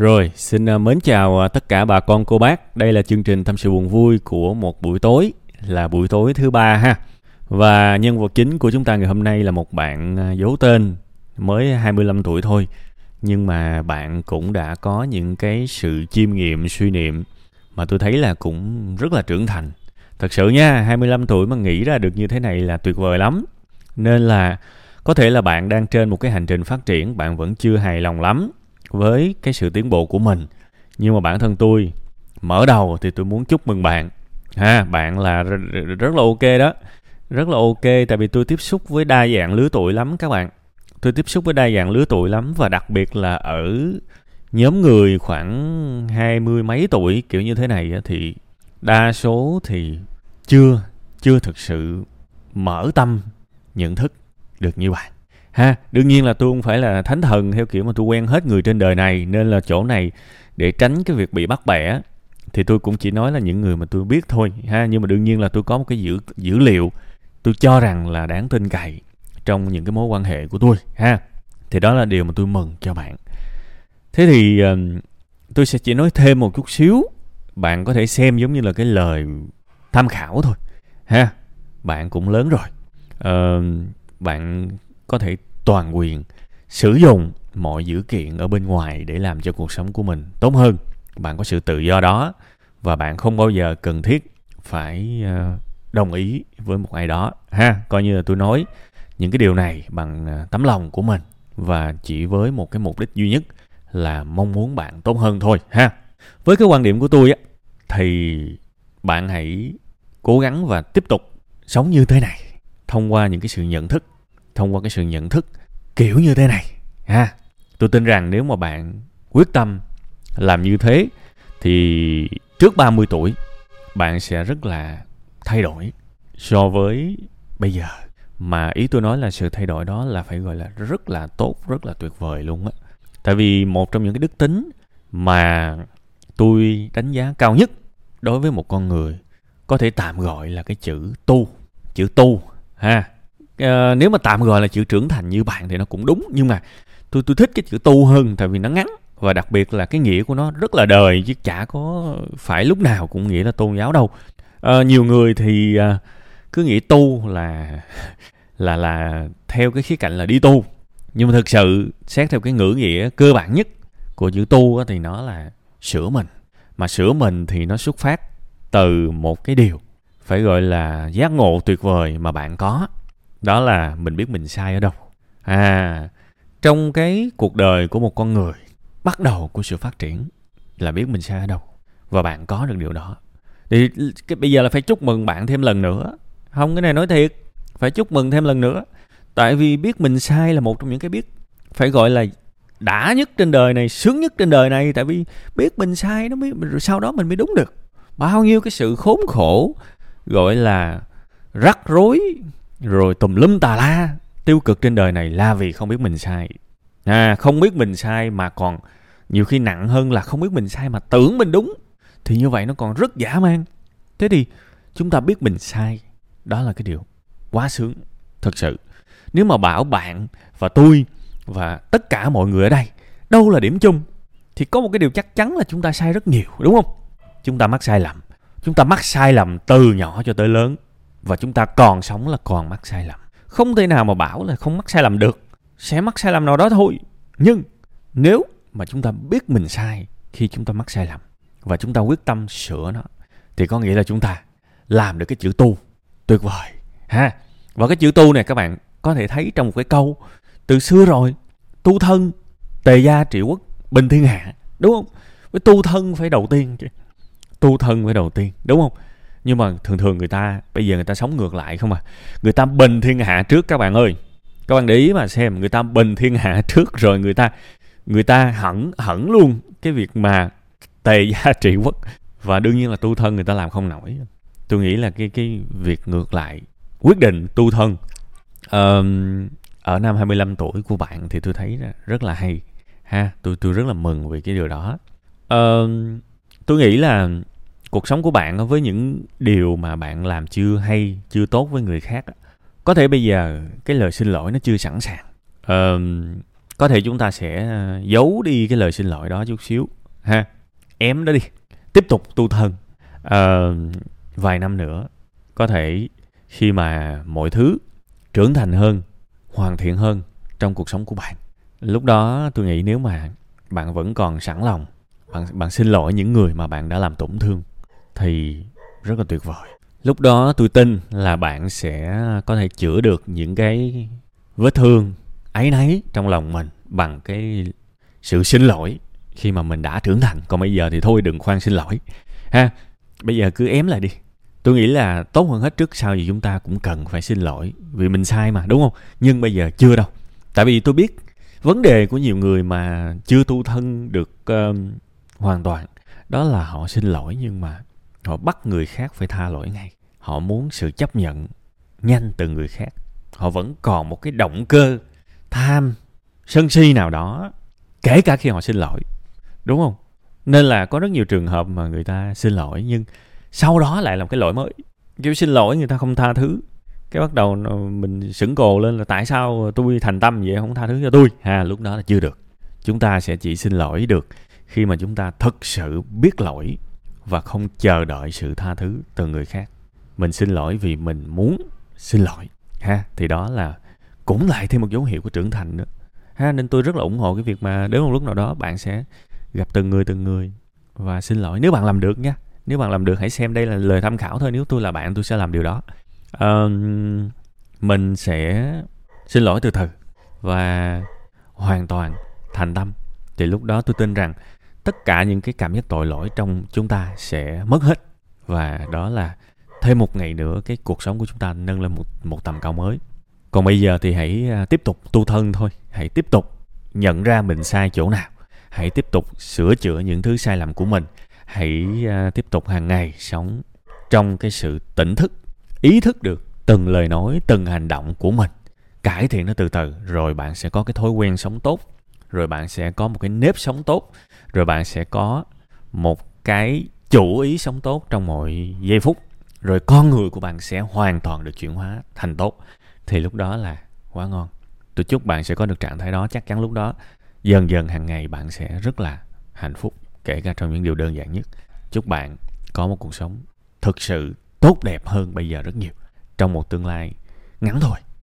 Rồi, xin à, mến chào à, tất cả bà con cô bác. Đây là chương trình tâm sự buồn vui của một buổi tối, là buổi tối thứ ba ha. Và nhân vật chính của chúng ta ngày hôm nay là một bạn à, giấu tên, mới 25 tuổi thôi. Nhưng mà bạn cũng đã có những cái sự chiêm nghiệm, suy niệm mà tôi thấy là cũng rất là trưởng thành. Thật sự nha, 25 tuổi mà nghĩ ra được như thế này là tuyệt vời lắm. Nên là có thể là bạn đang trên một cái hành trình phát triển, bạn vẫn chưa hài lòng lắm với cái sự tiến bộ của mình. Nhưng mà bản thân tôi mở đầu thì tôi muốn chúc mừng bạn. Ha, bạn là rất là ok đó. Rất là ok, tại vì tôi tiếp xúc với đa dạng lứa tuổi lắm các bạn. Tôi tiếp xúc với đa dạng lứa tuổi lắm và đặc biệt là ở nhóm người khoảng hai mươi mấy tuổi, kiểu như thế này thì đa số thì chưa chưa thực sự mở tâm, nhận thức được như bạn ha đương nhiên là tôi không phải là thánh thần theo kiểu mà tôi quen hết người trên đời này nên là chỗ này để tránh cái việc bị bắt bẻ thì tôi cũng chỉ nói là những người mà tôi biết thôi. Ha nhưng mà đương nhiên là tôi có một cái dữ dữ liệu tôi cho rằng là đáng tin cậy trong những cái mối quan hệ của tôi. Ha thì đó là điều mà tôi mừng cho bạn. Thế thì uh, tôi sẽ chỉ nói thêm một chút xíu. Bạn có thể xem giống như là cái lời tham khảo thôi. Ha bạn cũng lớn rồi. Uh, bạn có thể toàn quyền sử dụng mọi dữ kiện ở bên ngoài để làm cho cuộc sống của mình tốt hơn. Bạn có sự tự do đó và bạn không bao giờ cần thiết phải ờ, đồng ý với một ai đó, ha? Coi như là tôi nói những cái điều này bằng ờ, tấm lòng của mình và chỉ với một cái mục đích duy nhất là mong muốn bạn tốt hơn thôi, ha? Với cái quan điểm của tôi á, thì bạn hãy cố gắng và tiếp tục sống như thế này thông qua những cái sự nhận thức thông qua cái sự nhận thức kiểu như thế này, ha. Tôi tin rằng nếu mà bạn quyết tâm làm như thế thì trước 30 tuổi bạn sẽ rất là thay đổi so với bây giờ. Mà ý tôi nói là sự thay đổi đó là phải gọi là rất là tốt, rất là tuyệt vời luôn á. Tại vì một trong những cái đức tính mà tôi đánh giá cao nhất đối với một con người có thể tạm gọi là cái chữ tu chữ tu, ha uh, nếu mà tạm gọi là chữ trưởng thành như bạn thì nó cũng đúng nhưng mà tôi tôi thích cái chữ tu hơn tại vì nó ngắn và đặc biệt là cái nghĩa của nó rất là đời chứ chả có phải lúc nào cũng nghĩa là tôn giáo đâu. À, nhiều người thì à, cứ nghĩ tu là là là theo cái khía cạnh là đi tu. Nhưng mà thực sự xét theo cái ngữ nghĩa cơ bản nhất của chữ tu thì nó là sửa mình. Mà sửa mình thì nó xuất phát từ một cái điều phải gọi là giác ngộ tuyệt vời mà bạn có đó là mình biết mình sai ở đâu. À trong cái cuộc đời của một con người, bắt đầu của sự phát triển là biết mình sai ở đâu. Và bạn có được điều đó. Thì cái, bây giờ là phải chúc mừng bạn thêm lần nữa. Không, cái này nói thiệt. Phải chúc mừng thêm lần nữa. Tại vì biết mình sai là một trong những cái biết. Phải gọi là đã nhất trên đời này, sướng nhất trên đời này. Tại vì biết mình sai nó mới, rồi sau đó mình mới đúng được. Bao nhiêu cái sự khốn khổ, gọi là rắc rối rồi tùm lum tà la. Tiêu cực trên đời này là vì không biết mình sai. À không biết mình sai mà còn nhiều khi nặng hơn là không biết mình sai mà tưởng mình đúng. Thì như vậy nó còn rất giả man. Thế thì chúng ta biết mình sai. Đó là cái điều quá sướng, thật sự. Nếu mà bảo bạn và tôi và tất cả mọi người ở đây đâu là điểm chung, thì có một cái điều chắc chắn là chúng ta sai rất nhiều, đúng không? Chúng ta mắc sai lầm. Chúng ta mắc sai lầm từ nhỏ cho tới lớn và chúng ta còn sống là còn mắc sai lầm. Không thể nào mà bảo là không mắc sai lầm được. Sẽ mắc sai lầm nào đó thôi. Nhưng nếu mà chúng ta biết mình sai khi chúng ta mắc sai lầm và chúng ta quyết tâm sửa nó, thì có nghĩa là chúng ta làm được cái chữ tu. Tuyệt vời. Ha. Và cái chữ tu này các bạn có thể thấy trong một cái câu, từ xưa rồi, tu thân, tề gia trị quốc, bình thiên hạ. Đúng không? Với tu thân phải đầu tiên chứ. Tu thân phải đầu tiên. Đúng không? Nhưng mà thường thường người ta bây giờ người ta sống ngược lại không à. Người ta bình thiên hạ trước các bạn ơi. Các bạn để ý mà xem người ta bình thiên hạ trước rồi người ta người ta hẳn hẳn luôn cái việc mà tề gia trị quốc. Và đương nhiên là tu thân người ta làm không nổi. Tôi nghĩ là cái cái việc ngược lại quyết định tu thân um, ở năm 25 tuổi của bạn thì tôi thấy rất là hay. Ha tôi tôi rất là mừng vì cái điều đó. Um, tôi nghĩ là cuộc sống của bạn với những điều mà bạn làm chưa hay chưa tốt với người khác có thể bây giờ cái lời xin lỗi nó chưa sẵn sàng. Ờ, có thể chúng ta sẽ ờ, giấu đi cái lời xin lỗi đó chút xíu ha ém đó đi tiếp tục tu thân. Ờ, vài năm nữa có thể khi mà mọi thứ trưởng thành hơn hoàn thiện hơn trong cuộc sống của bạn lúc đó tôi nghĩ nếu mà bạn vẫn còn sẵn lòng bạn bạn xin lỗi những người mà bạn đã làm tổn thương thì rất là tuyệt vời. Lúc đó tôi tin là bạn sẽ có thể chữa được những cái vết thương ấy nấy trong lòng mình bằng cái sự xin lỗi khi mà mình đã trưởng thành. Còn bây giờ thì thôi đừng khoan xin lỗi. Ha bây giờ cứ ém lại đi. Tôi nghĩ là tốt hơn hết trước sau gì chúng ta cũng cần phải xin lỗi vì mình sai mà đúng không? Nhưng bây giờ chưa đâu. Tại vì tôi biết vấn đề của nhiều người mà chưa tu thân được uh, hoàn toàn đó là họ xin lỗi nhưng mà họ bắt người khác phải tha lỗi ngay. Họ muốn sự chấp nhận nhanh từ người khác. Họ vẫn còn một cái động cơ tham sân si nào đó, kể cả khi họ xin lỗi. Đúng không? Nên là có rất nhiều trường hợp mà người ta xin lỗi, nhưng sau đó lại làm cái lỗi mới. Kiểu xin lỗi người ta không tha thứ. Cái bắt đầu mình sững cồ lên là tại sao tôi thành tâm vậy? Không tha thứ cho tôi. Ha, lúc đó là chưa được. Chúng ta sẽ chỉ xin lỗi được khi mà chúng ta thật sự biết lỗi và không chờ đợi sự tha thứ từ người khác. Mình xin lỗi vì mình muốn xin lỗi ha. Thì đó là cũng lại thêm một dấu hiệu của trưởng thành nữa ha. Nên tôi rất là ủng hộ cái việc mà đến một lúc nào đó bạn sẽ gặp từng người từng người và xin lỗi. Nếu bạn làm được nha nếu bạn làm được hãy xem đây là lời tham khảo thôi. Nếu tôi là bạn tôi sẽ làm điều đó. Uh, mình sẽ xin lỗi từ từ và hoàn toàn thành tâm. Thì lúc đó tôi tin rằng tất cả những cái cảm giác tội lỗi trong chúng ta sẽ mất hết. Và đó là thêm một ngày nữa cái cuộc sống của chúng ta nâng lên một một tầm cao mới. Còn bây giờ thì hãy à, tiếp tục tu thân thôi. Hãy tiếp tục nhận ra mình sai chỗ nào. Hãy tiếp tục sửa chữa những thứ sai lầm của mình. Hãy à, tiếp tục hàng ngày sống trong cái sự tỉnh thức, ý thức được từng lời nói, từng hành động của mình. Cải thiện nó từ từ, rồi bạn sẽ có cái thói quen sống tốt rồi bạn sẽ có một cái nếp sống tốt, rồi bạn sẽ có một cái chủ ý sống tốt trong mọi giây phút, rồi con người của bạn sẽ hoàn toàn được chuyển hóa thành tốt. Thì lúc đó là quá ngon. Tôi chúc bạn sẽ có được trạng thái đó, chắc chắn lúc đó dần dần hàng ngày bạn sẽ rất là hạnh phúc, kể cả trong những điều đơn giản nhất. Chúc bạn có một cuộc sống thực sự tốt đẹp hơn bây giờ rất nhiều, trong một tương lai ngắn thôi.